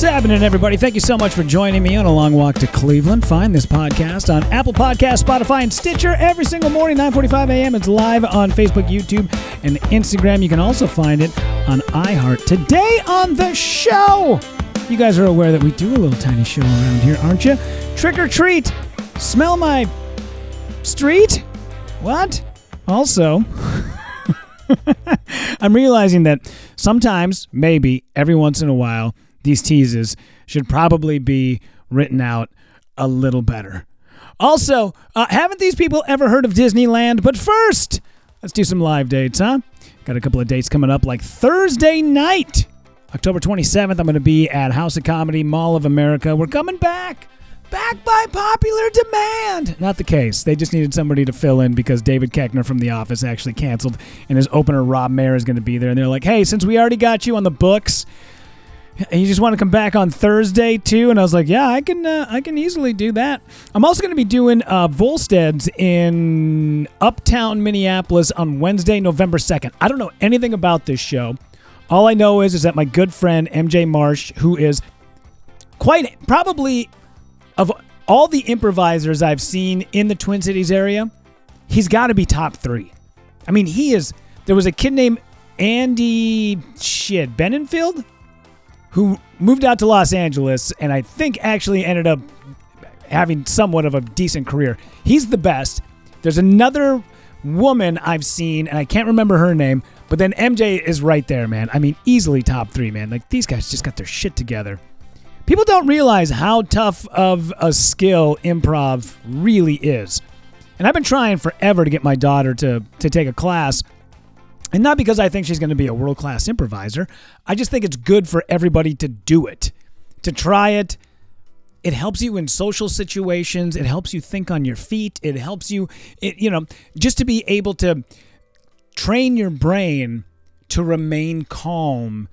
What's happening, everybody? Thank you so much for joining me on a long walk to Cleveland. Find this podcast on Apple Podcast, Spotify, and Stitcher every single morning, 9:45 a.m. It's live on Facebook, YouTube, and Instagram. You can also find it on iHeart. Today on the show, you guys are aware that we do a little tiny show around here, aren't you? Trick or treat. Smell my street. What? Also. I'm realizing that sometimes, maybe every once in a while, these teases should probably be written out a little better. Also, uh, haven't these people ever heard of Disneyland? But first, let's do some live dates, huh? Got a couple of dates coming up, like Thursday night, October 27th. I'm going to be at House of Comedy, Mall of America. We're coming back. Back by popular demand. Not the case. They just needed somebody to fill in because David Koechner from The Office actually canceled, and his opener, Rob Mayer, is going to be there. And they're like, hey, since we already got you on the books, and you just want to come back on Thursday too? And I was like, yeah, I can, uh, I can easily do that. I'm also going to be doing uh, Volstead's in Uptown Minneapolis on Wednesday, November 2nd. I don't know anything about this show. All I know is, is that my good friend MJ Marsh, who is quite probably of all the improvisers I've seen in the Twin Cities area, he's got to be top three. I mean, he is. There was a kid named Andy shit Benenfield who moved out to Los Angeles and I think actually ended up having somewhat of a decent career. He's the best. There's another woman I've seen, and I can't remember her name, but then MJ is right there, man. I mean, easily top three, man. Like these guys just got their shit together. People don't realize how tough of a skill improv really is. And I've been trying forever to get my daughter to to take a class. And not because I think she's going to be a world class improviser. I just think it's good for everybody to do it, to try it. It helps you in social situations. It helps you think on your feet. It helps you, it, you know, just to be able to train your brain to remain calm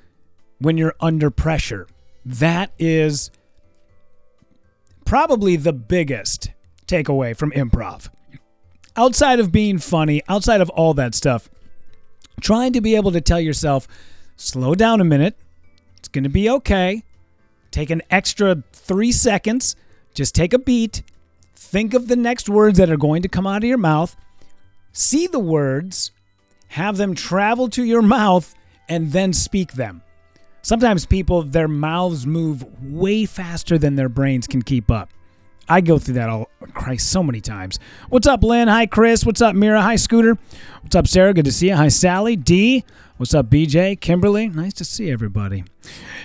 when you're under pressure. That is probably the biggest takeaway from improv. Outside of being funny, outside of all that stuff, trying to be able to tell yourself, slow down a minute. It's going to be okay. Take an extra three seconds. Just take a beat. Think of the next words that are going to come out of your mouth. See the words, have them travel to your mouth, and then speak them. Sometimes people, their mouths move way faster than their brains can keep up. I go through that all Christ so many times. What's up, Lynn? Hi, Chris. What's up, Mira? Hi, Scooter. What's up, Sarah? Good to see you. Hi, Sally. D. What's up, BJ? Kimberly? Nice to see everybody.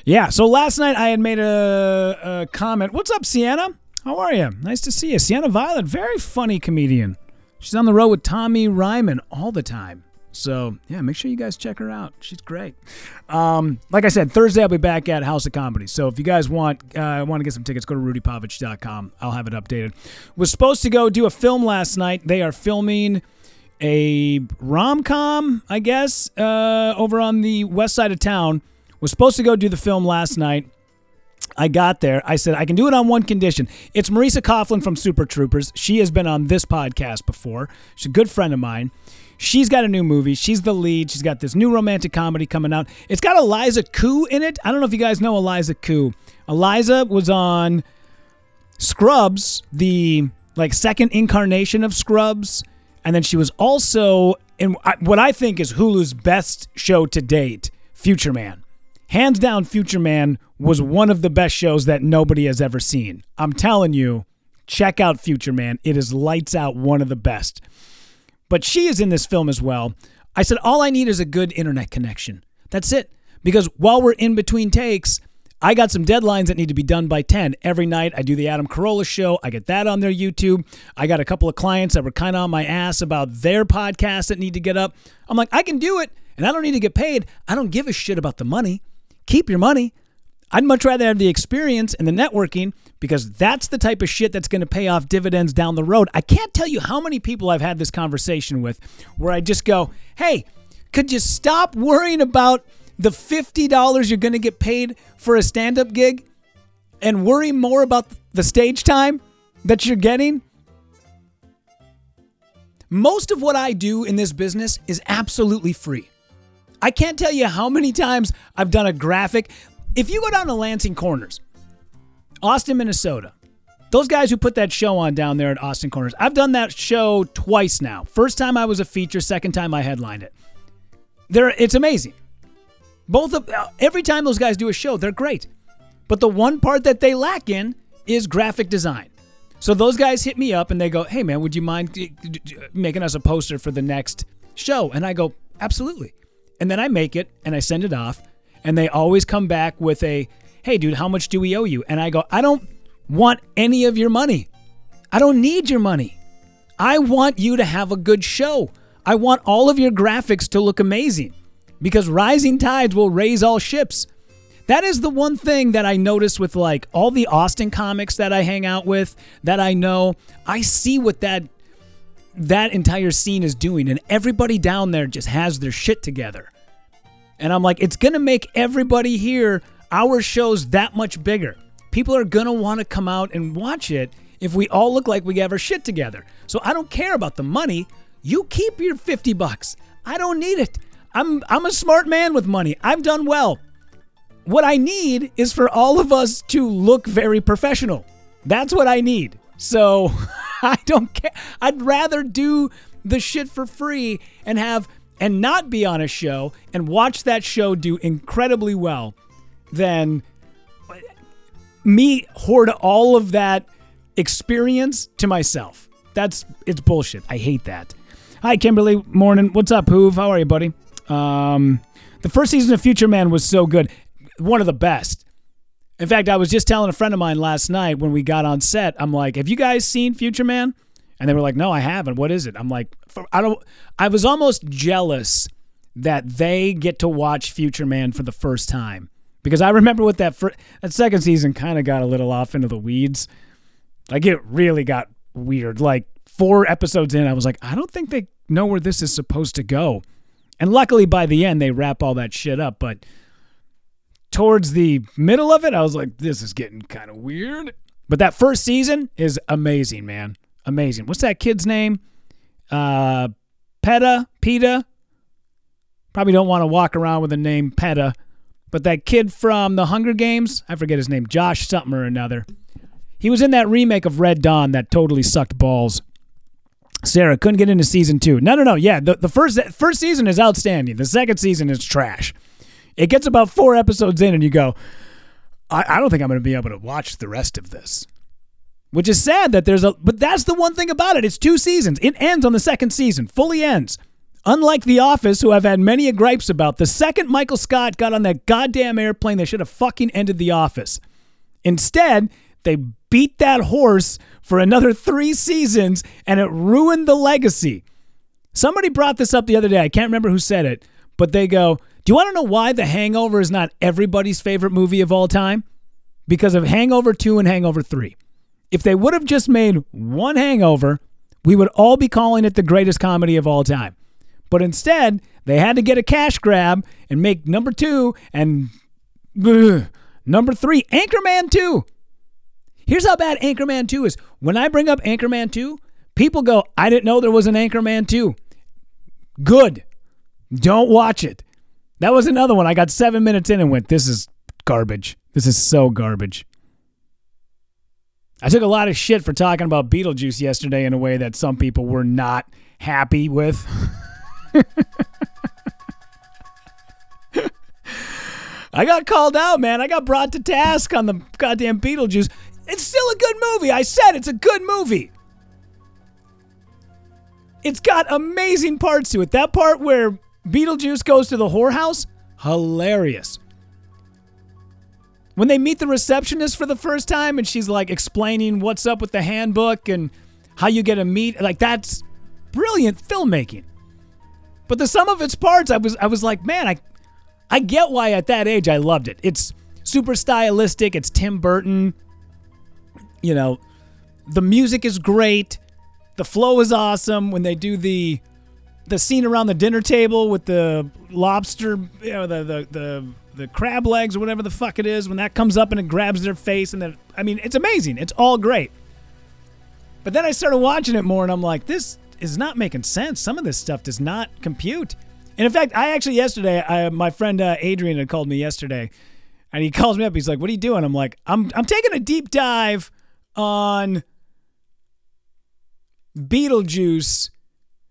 Yeah, so last night I had made a, a comment. What's up, Sienna? How are you? Nice to see you. Sienna Violet, very funny comedian. She's on the road with Tommy Ryman all the time. So, yeah, make sure you guys check her out. She's great. Um, like I said, Thursday I'll be back at House of Comedy. So if you guys want uh, want to get some tickets, go to rudypovich.com. I'll have it updated. Was supposed to go do a film last night. They are filming a rom com, I guess, uh, over on the west side of town. Was supposed to go do the film last night. I got there. I said, I can do it on one condition. It's Marisa Coughlan from Super Troopers. She has been on this podcast before. She's a good friend of mine. She's got a new movie. She's the lead. She's got this new romantic comedy coming out. It's got Eliza Coupe in it. I don't know if you guys know Eliza Coupe. Eliza was on Scrubs, the like second incarnation of Scrubs, and then she was also in what I think is Hulu's best show to date, Future Man. Hands down, Future Man was one of the best shows that nobody has ever seen. I'm telling you, check out Future Man. It is lights out, one of the best. But she is in this film as well. I said, all I need is a good internet connection. That's it. Because while we're in between takes, I got some deadlines that need to be done by 10. Every night I do the Adam Carolla show. I get that on their YouTube. I got a couple of clients that were kind of on my ass about their podcasts that need to get up. I'm like, I can do it and I don't need to get paid. I don't give a shit about the money. Keep your money. I'd much rather have the experience and the networking because that's the type of shit that's going to pay off dividends down the road. I can't tell you how many people I've had this conversation with where I just go, hey, Could you stop worrying about the $50 you're going to get paid for a stand up gig and worry more about the stage time that you're getting? Most of what I do in this business is absolutely free. I can't tell you how many times I've done a graphic. If you go down to Lansing Corners, Austin, Minnesota, those guys who put that show on down there at Austin Corners, I've done that show twice now. First time I was a feature, second time I headlined it. There, it's amazing. Both of every time those guys do a show, they're great. But the one part that they lack in is graphic design. So those guys hit me up and they go, "Hey man, would you mind uh, making us a poster for the next show?" And I go, "Absolutely." And then I make it and I send it off, and they always come back with a, "Hey dude, how much do we owe you?" And I go, "I don't want any of your money. I don't need your money. I want you to have a good show. I want all of your graphics to look amazing because rising tides will raise all ships. That is the one thing that I notice with like all the Austin comics that I hang out with that I know. I see what that that entire scene is doing and everybody down there just has their shit together. And I'm like it's going to make everybody here our shows that much bigger. People are going to want to come out and watch it if we all look like we have our shit together. So I don't care about the money. You keep your 50 bucks. I don't need it. I'm I'm a smart man with money. I've done well. What I need is for all of us to look very professional. That's what I need. So I don't care. I'd rather do the shit for free and have and not be on a show and watch that show do incredibly well than me hoard all of that experience to myself. That's it's bullshit. I hate that. Hi, Kimberly. Morning. What's up, Hoove? How are you, buddy? Um, the first season of Future Man was so good. One of the best. In fact, I was just telling a friend of mine last night when we got on set. I'm like, "Have you guys seen Future Man?" And they were like, "No, I haven't. What is it?" I'm like, "I don't." I was almost jealous that they get to watch Future Man for the first time because I remember what that that second season kind of got a little off into the weeds. Like it really got weird. Like four episodes in, I was like, I don't think they know where this is supposed to go. And luckily, by the end, they wrap all that shit up. But towards the middle of it, I was like, this is getting kind of weird. But that first season is amazing, man. Amazing. What's that kid's name? Uh, Peeta? Peeta? Probably don't want to walk around with the name Peta. But that kid from the Hunger Games, I forget his name, Josh something or another. He was in that remake of Red Dawn that totally sucked balls. Sarah couldn't get into season two. No, no, no. Yeah, the, the first first season is outstanding. The second season is trash. It gets about four episodes in, and you go, I, I don't think I'm going to be able to watch the rest of this. Which is sad that there's a, but that's the one thing about it. It's two seasons. It ends on the second season, fully ends. Unlike The Office, who I've had many a gripes about, the second Michael Scott got on that goddamn airplane, they should have fucking ended The Office. Instead, they beat that horse for another three seasons and it ruined the legacy. Somebody brought this up the other day. I can't remember who said it, but they go, Do you want to know why The Hangover is not everybody's favorite movie of all time? Because of Hangover 2 and Hangover 3. If they would have just made one Hangover, we would all be calling it the greatest comedy of all time. But instead, they had to get a cash grab and make number two and ugh, number three, Anchorman 2. Here's how bad Anchorman 2 is. When I bring up Anchorman 2, people go, I didn't know there was an Anchorman 2. Good. Don't watch it. That was another one. I got seven minutes in and went, this is garbage. This is so garbage. I took a lot of shit for talking about Beetlejuice yesterday in a way that some people were not happy with. I got called out, man. I got brought to task on the goddamn Beetlejuice. It's still a good movie. I said it's a good movie. It's got amazing parts to it. That part where Beetlejuice goes to the whorehouse, hilarious. When they meet the receptionist for the first time and she's like explaining what's up with the handbook and how you get a meet, like that's brilliant filmmaking. But the sum of its parts, I was I was like, man, I I get why at that age I loved it. It's super stylistic. It's Tim Burton. You know, the music is great. The flow is awesome when they do the the scene around the dinner table with the lobster, you know, the the the the crab legs or whatever the fuck it is when that comes up and it grabs their face and then I mean it's amazing. It's all great. But then I started watching it more and I'm like, this is not making sense. Some of this stuff does not compute. And in fact, I actually yesterday, I, my friend uh, Adrian had called me yesterday, and he calls me up. He's like, "What are you doing?" I'm like, "I'm I'm taking a deep dive on Beetlejuice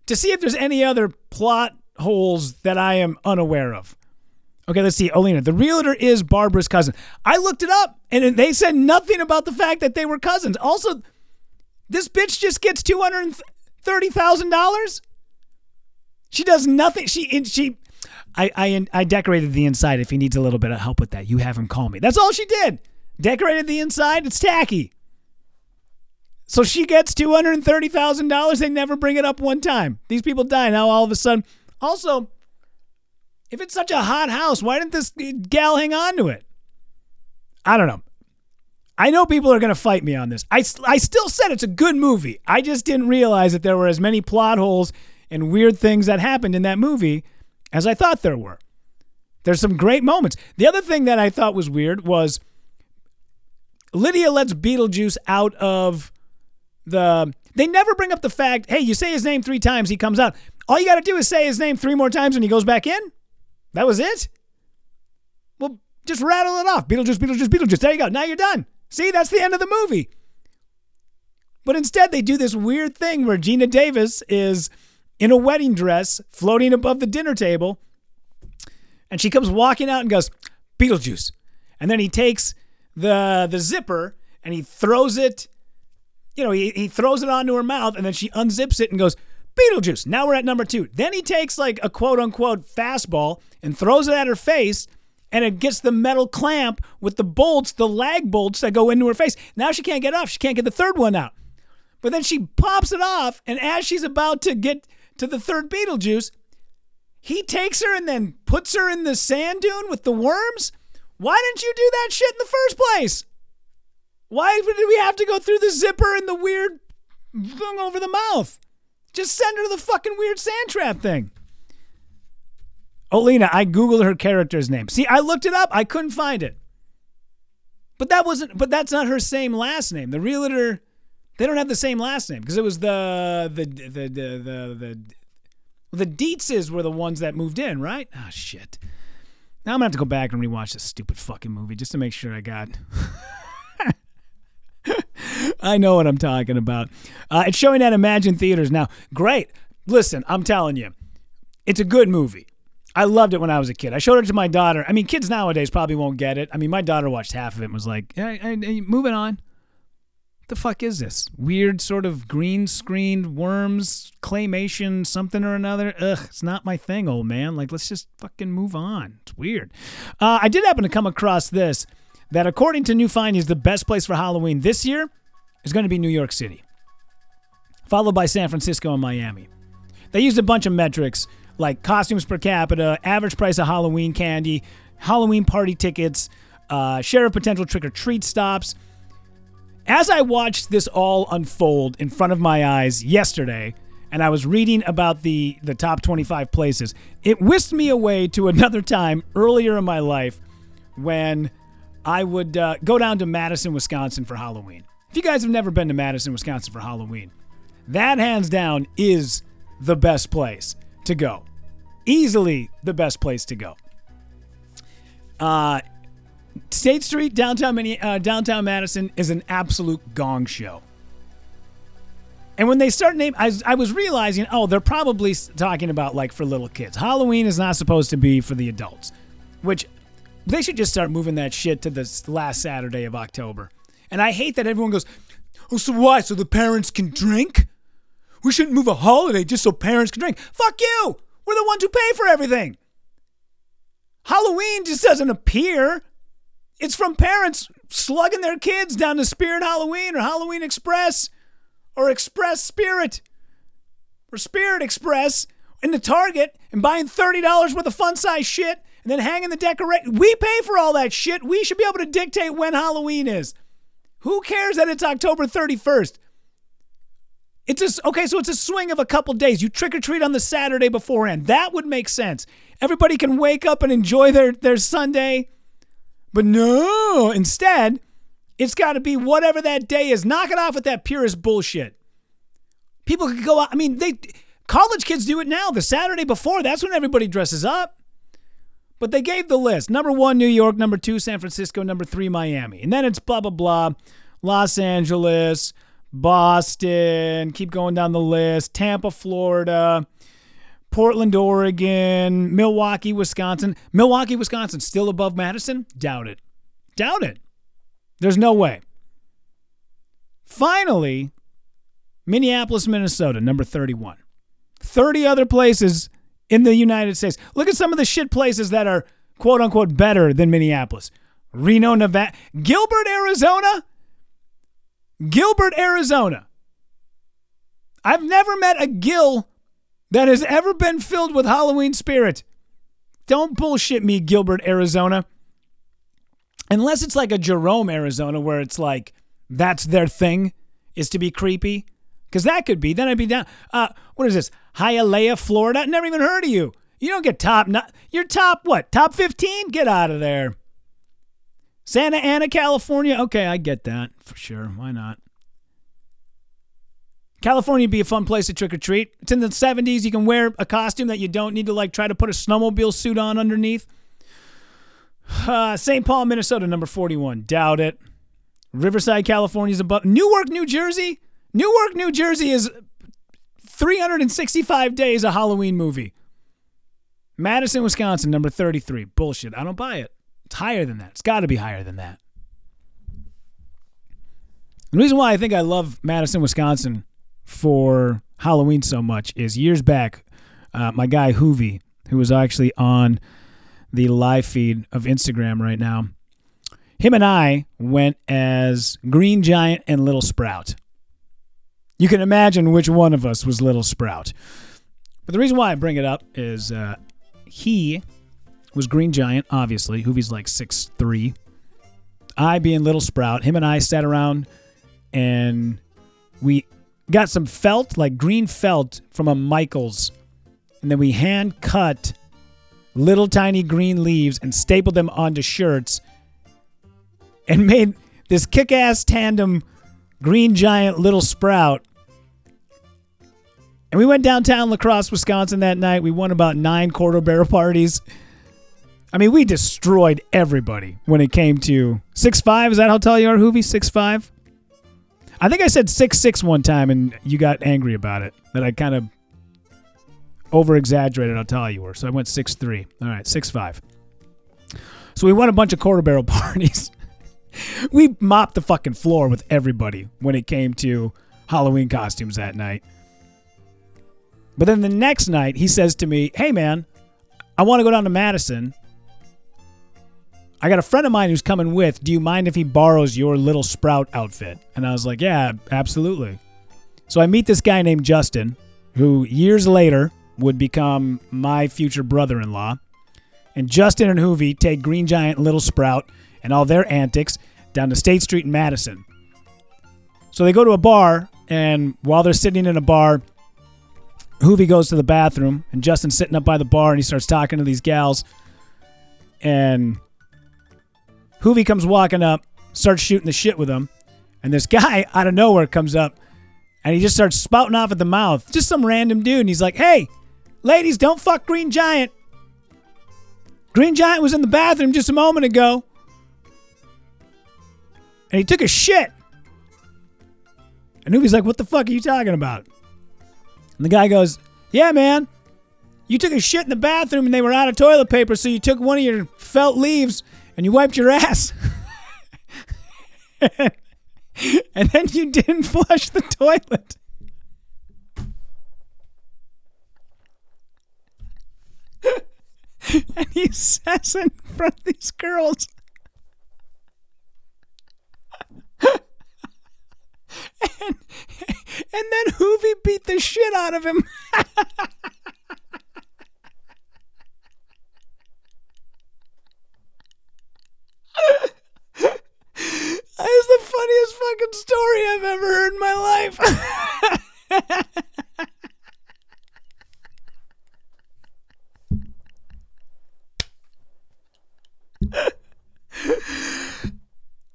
to see if there's any other plot holes that I am unaware of." Okay, let's see. Olina, the realtor is Barbara's cousin. I looked it up, and they said nothing about the fact that they were cousins. Also, this bitch just gets two hundred thirty thousand dollars. She does nothing. She she. I, I I decorated the inside. If he needs a little bit of help with that, you have him call me. That's all she did. Decorated the inside. It's tacky. So she gets two hundred and thirty thousand dollars. They never bring it up one time. These people die now. All of a sudden, also, if it's such a hot house, why didn't this gal hang on to it? I don't know. I know people are going to fight me on this. I, I still said it's a good movie. I just didn't realize that there were as many plot holes and weird things that happened in that movie as I thought there were. There's some great moments. The other thing that I thought was weird was Lydia lets Beetlejuice out of the. They never bring up the fact, hey, you say his name three times, he comes out. All you got to do is say his name three more times and he goes back in? That was it? Well, just rattle it off. Beetlejuice, Beetlejuice, Beetlejuice. There you go. Now you're done. See, that's the end of the movie. But instead, they do this weird thing where Geena Davis is in a wedding dress floating above the dinner table. And she comes walking out and goes, Beetlejuice. And then he takes the the zipper and he throws it, you know, he, he throws it onto her mouth and then she unzips it and goes, Beetlejuice. Now we're at number two. Then he takes like a quote unquote fastball and throws it at her face and it gets the metal clamp with the bolts, the lag bolts that go into her face. Now she can't get off. She can't get the third one out. But then she pops it off, and as she's about to get to the third Beetlejuice, he takes her and then puts her in the sand dune with the worms. Why didn't you do that shit in the first place? Why did we have to go through the zipper and the weird thing over the mouth? Just send her to the fucking weird sand trap thing. Olena, I googled her character's name. See, I looked it up. I couldn't find it. But that wasn't. But that's not her same last name. The realtor they don't have the same last name because it was the the the the the the, the Deetzes were the ones that moved in, right? Ah, oh, shit. Now I'm gonna have to go back and rewatch this stupid fucking movie just to make sure I got. I know what I'm talking about. Uh, it's showing at Emagine Theaters now. Great. Listen, I'm telling you, it's a good movie. I loved it when I was a kid. I showed it to my daughter. I mean, kids nowadays probably won't get it. I mean, my daughter watched half of it and was like, hey, hey, hey, moving on the fuck is this? Weird sort of green screened worms, claymation, something or another. Ugh, it's not my thing, old man. Like, let's just fucking move on. It's weird. Uh, I did happen to come across this that according to new findings, the best place for Halloween this year is going to be New York City, followed by San Francisco and Miami. They used a bunch of metrics like costumes per capita, average price of Halloween candy, Halloween party tickets, uh, share of potential trick or treat stops as I watched this all unfold in front of my eyes yesterday, and I was reading about the, the top 25 places, it whisked me away to another time earlier in my life when I would uh, go down to Madison, Wisconsin for Halloween. If you guys have never been to Madison, Wisconsin for Halloween, that hands down is the best place to go. Easily the best place to go. Uh, State Street, downtown, uh, downtown Madison, is an absolute gong show. And when they start name, I, I was realizing, oh, they're probably talking about like for little kids. Halloween is not supposed to be for the adults, which they should just start moving that shit to this last Saturday of October. And I hate that everyone goes, oh, so why? So the parents can drink? We shouldn't move a holiday just so parents can drink. Fuck you! We're the ones who pay for everything. Halloween just doesn't appear it's from parents slugging their kids down to Spirit Halloween or Halloween Express or Express Spirit or Spirit Express in the Target and buying $30 worth of fun size shit and then hanging the decoration. We pay for all that shit. We should be able to dictate when Halloween is. Who cares that it's October 31st? It's a, okay, so it's a swing of a couple days. You trick or treat on the Saturday beforehand. That would make sense. Everybody can wake up and enjoy their, their Sunday. But no, instead, it's got to be whatever that day is. Knock it off with that purist bullshit. People could go out. I mean, they college kids do it now. The Saturday before, that's when everybody dresses up. But they gave the list. Number one, New York. Number two, San Francisco. Number three, Miami. And then it's blah, blah, blah. Los Angeles, Boston, keep going down the list, Tampa, Florida, Portland, Oregon, Milwaukee, Wisconsin. Milwaukee, Wisconsin, still above Madison? Doubt it. Doubt it. There's no way. Finally, Minneapolis, Minnesota, number 31. 30 other places in the United States. Look at some of the shit places that are quote unquote better than Minneapolis. Reno, Nevada, Gilbert, Arizona, Gilbert, Arizona. I've never met a Gil that has ever been filled with Halloween spirit. Don't bullshit me, Gilbert, Arizona. Unless it's like a Jerome, Arizona, where it's like that's their thing is to be creepy. Because that could be. Then I'd be down. Uh, what is this? Hialeah, Florida? Never even heard of you. You don't get top. Not, you're top what? Top 15? Get out of there. Santa Ana, California. Okay, I get that for sure. Why not? California would be a fun place to trick or treat. It's in the 70s. You can wear a costume that you don't need to like try to put a snowmobile suit on underneath. Uh, St. Paul, Minnesota, number 41. Doubt it. Riverside, California is above. Newark, New Jersey. Newark, New Jersey is 365 days a Halloween movie. Madison, Wisconsin, number 33. Bullshit. I don't buy it. It's higher than that. It's got to be higher than that. The reason why I think I love Madison, Wisconsin for Halloween so much is years back, uh, my guy Hoovy, who was actually on the live feed of Instagram right now, him and I went as Green Giant and Little Sprout. You can imagine which one of us was Little Sprout. But the reason why I bring it up is uh, he was Green Giant, obviously. Hoovy's like six three. I being Little Sprout, him and I sat around and we got some felt, like green felt from a Michaels. And then we hand cut little tiny green leaves and stapled them onto shirts and made this kick ass tandem Green Giant Little Sprout. And we went downtown La Crosse, Wisconsin that night. We won about nine quarter parties. I mean, we destroyed everybody when it came to six five. Is that how tall you are, Hoovy? Six five. I think I said six six one time, and you got angry about it. That I kind of over exaggerated how tall you were. So I went six three. All right, six five. So we won a bunch of quarter barrel parties. we mopped the fucking floor with everybody when it came to Halloween costumes that night. But then the next night, he says to me, Hey, man, I want to go down to Madison. I got a friend of mine who's coming with. Do you mind if he borrows your little sprout outfit? And I was like, Yeah, absolutely. So I meet this guy named Justin, who years later would become my future brother in law. And Justin and Hoovy take Green Giant and Little Sprout and all their antics down to State Street in Madison. So they go to a bar, and while they're sitting in a bar, Hoovy goes to the bathroom, and Justin's sitting up by the bar, and he starts talking to these gals. And Hoovy comes walking up, starts shooting the shit with him, and this guy out of nowhere comes up, and he just starts spouting off at the mouth. Just some random dude, and he's like, "Hey, ladies, don't fuck Green Giant. Green Giant was in the bathroom just a moment ago, and he took a shit." And Hoovy's like, "What the fuck are you talking about?" And the guy goes, Yeah, man. You took a shit in the bathroom and they were out of toilet paper, so you took one of your felt leaves and you wiped your ass. and then you didn't flush the toilet. and he says in front of these girls. and, and then Hoovy beat the shit out of him. That is the funniest fucking story I've ever heard in my life.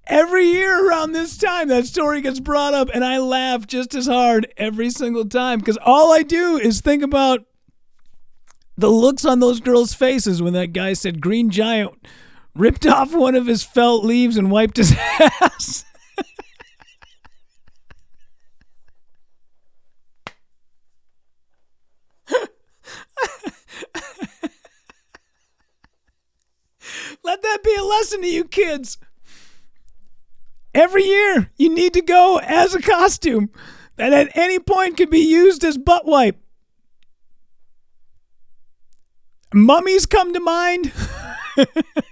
every year around this time, that story gets brought up, and I laugh just as hard every single time because all I do is think about the looks on those girls' faces when that guy said Green Giant ripped off one of his felt leaves and wiped his ass. Let that be a lesson to you kids. Every year, you need to go as a costume that at any point could be used as butt wipe. Mummies come to mind.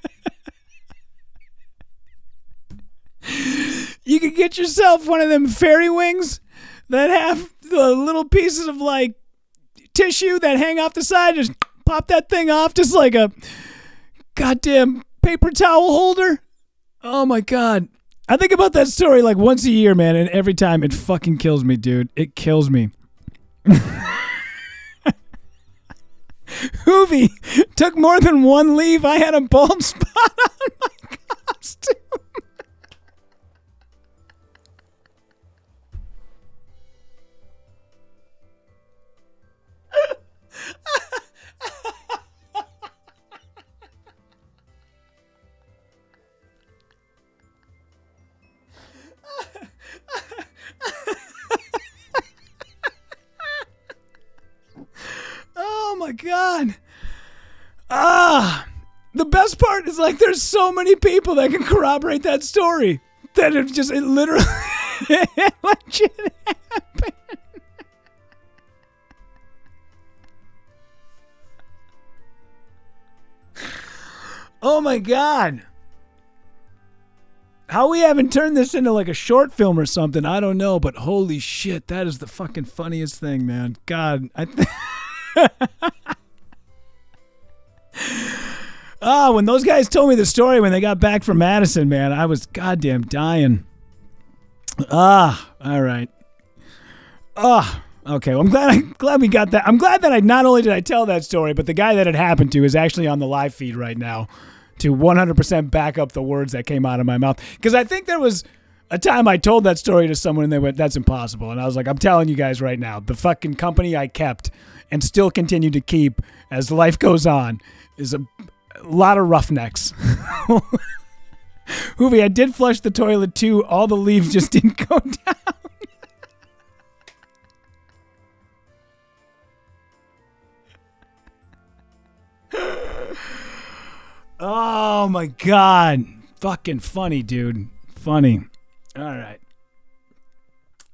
you could get yourself one of them fairy wings that have the little pieces of like tissue that hang off the side. Just pop that thing off, just like a goddamn paper towel holder. Oh my god. I think about that story like once a year, man, and every time it fucking kills me, dude. It kills me. Hoovy took more than one leave. I had a bald spot on my costume. God. Ah. The best part is like there's so many people that can corroborate that story that it just it literally. Oh my god. How we haven't turned this into like a short film or something, I don't know, but holy shit, that is the fucking funniest thing, man. God, I th- Ah, when those guys told me the story when they got back from Madison, man, I was goddamn dying. Ah, all right. Ah, okay. Well, I'm glad. I glad we got that. I'm glad that I not only did I tell that story, but the guy that it happened to is actually on the live feed right now to 100% back up the words that came out of my mouth. Because I think there was a time I told that story to someone and they went, "That's impossible," and I was like, "I'm telling you guys right now, the fucking company I kept and still continue to keep as life goes on is a lot of roughnecks." Hoovy, I did flush the toilet too. All the leaves just didn't go down. oh my god. Fucking funny, dude. Funny. All right.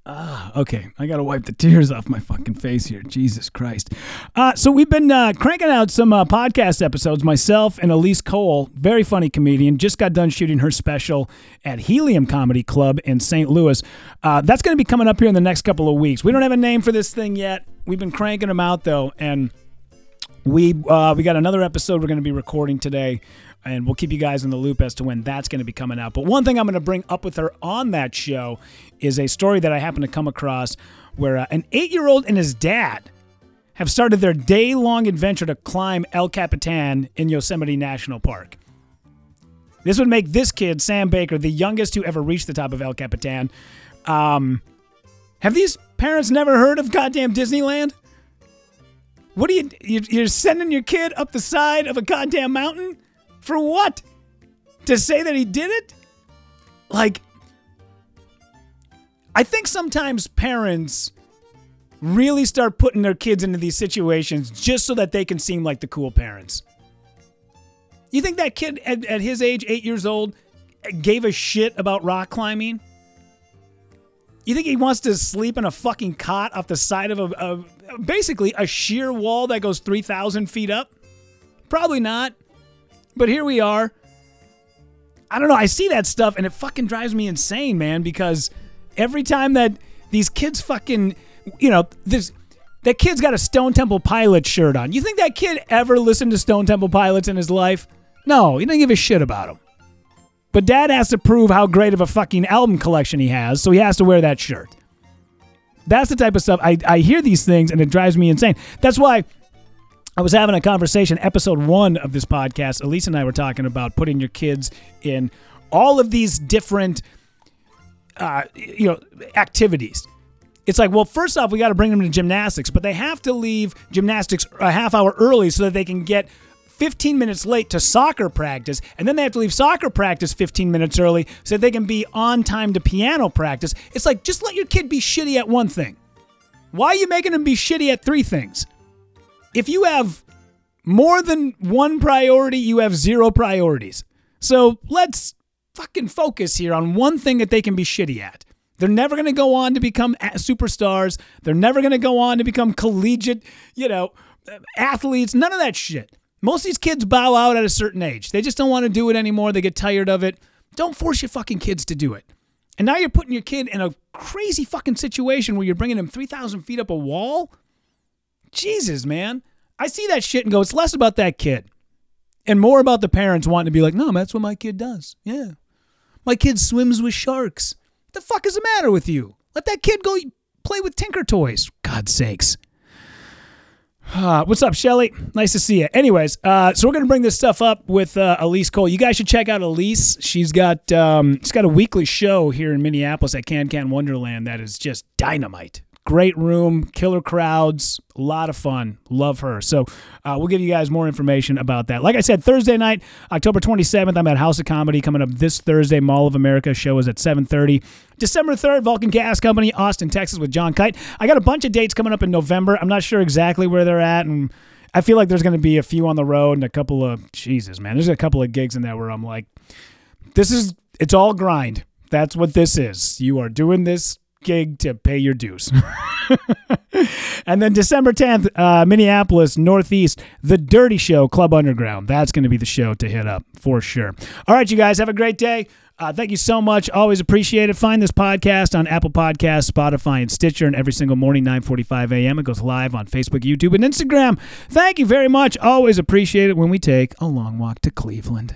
Ah, okay. I gotta wipe the tears off my fucking face here. Jesus Christ. Uh, so we've been uh, cranking out some uh, podcast episodes. Myself and Elise Cole, very funny comedian, just got done shooting her special at Helium Comedy Club in St. Louis. Uh, that's going to be coming up here in the next couple of weeks. We don't have a name for this thing yet. We've been cranking them out though, and we uh, we got another episode we're going to be recording today and we'll keep you guys in the loop as to when that's going to be coming out. But one thing I'm going to bring up with her on that show is a story that I happened to come across where uh, an eight year old and his dad have started their day long adventure to climb El Capitan in Yosemite National Park. This would make this kid, Sam Baker, the youngest to ever reach the top of El Capitan. Um, have these parents never heard of goddamn Disneyland? What are you, you're sending your kid up the side of a goddamn mountain? For what? To say that he did it? Like, I think sometimes parents really start putting their kids into these situations just so that they can seem like the cool parents. You think that kid at, at his age, eight years old, gave a shit about rock climbing? You think he wants to sleep in a fucking cot off the side of a, a basically a sheer wall that goes 3,000 feet up? Probably not. But here we are. I don't know. I see that stuff and it fucking drives me insane, man, because every time that these kids fucking, you know, this that kid's got a Stone Temple Pilots shirt on. You think that kid ever listened to Stone Temple Pilots in his life? No, he didn't give a shit about them. But dad has to prove how great of a fucking album collection he has, so he has to wear that shirt. That's the type of stuff I, I hear these things and it drives me insane. That's why I was having a conversation, episode one of this podcast. Elise and I were talking about putting your kids in all of these different uh, you know, activities. It's like, well, first off, we got to bring them to gymnastics, but they have to leave gymnastics a half hour early so that they can get 15 minutes late to soccer practice, and then they have to leave soccer practice 15 minutes early so they can be on time to piano practice. It's like, just let your kid be shitty at one thing. Why are you making them be shitty at three things? If you have more than one priority, you have zero priorities. So let's fucking focus here on one thing that they can be shitty at. They're never going to go on to become superstars. They're never going to go on to become collegiate, you know, athletes. None of that shit. Most of these kids bow out at a certain age. They just don't want to do it anymore. They get tired of it. Don't force your fucking kids to do it. And now you're putting your kid in a crazy fucking situation where you're bringing him 3,000 feet up a wall. Jesus, man. I see that shit and go, it's less about that kid and more about the parents wanting to be like, no, that's what my kid does. Yeah. My kid swims with sharks. What the fuck is the matter with you? Let that kid go play with Tinker Toys. God's sakes. Uh, what's up, Shelly? Nice to see you. Anyways, uh, so we're gonna bring this stuff up with uh, Elise Cole. You guys should check out Elise. She's got um, she's got a weekly show here in Minneapolis at Can Can Wonderland that is just dynamite. Great room, killer crowds, a lot of fun. Love her. So uh, we'll give you guys more information about that. Like I said, Thursday night, October 27th, I'm at House of Comedy coming up this Thursday. Mall of America show is at 7:30. December 3rd, Vulcan Gas Company, Austin, Texas, with John Kite. I got a bunch of dates coming up in November. I'm not sure exactly where they're at, and I feel like there's going to be a few on the road and a couple of Jesus, man. There's a couple of gigs in there where I'm like, this is it's all grind. That's what this is. You are doing this gig to pay your dues. and then December 10th, uh, Minneapolis, Northeast, The Dirty Show, Club Underground. That's going to be the show to hit up for sure. All right, you guys, have a great day. Uh, thank you so much. Always appreciate it. Find this podcast on Apple Podcasts, Spotify, and Stitcher. And every single morning, 9:45 a.m. It goes live on Facebook, YouTube, and Instagram. Thank you very much. Always appreciate it when we take a long walk to Cleveland.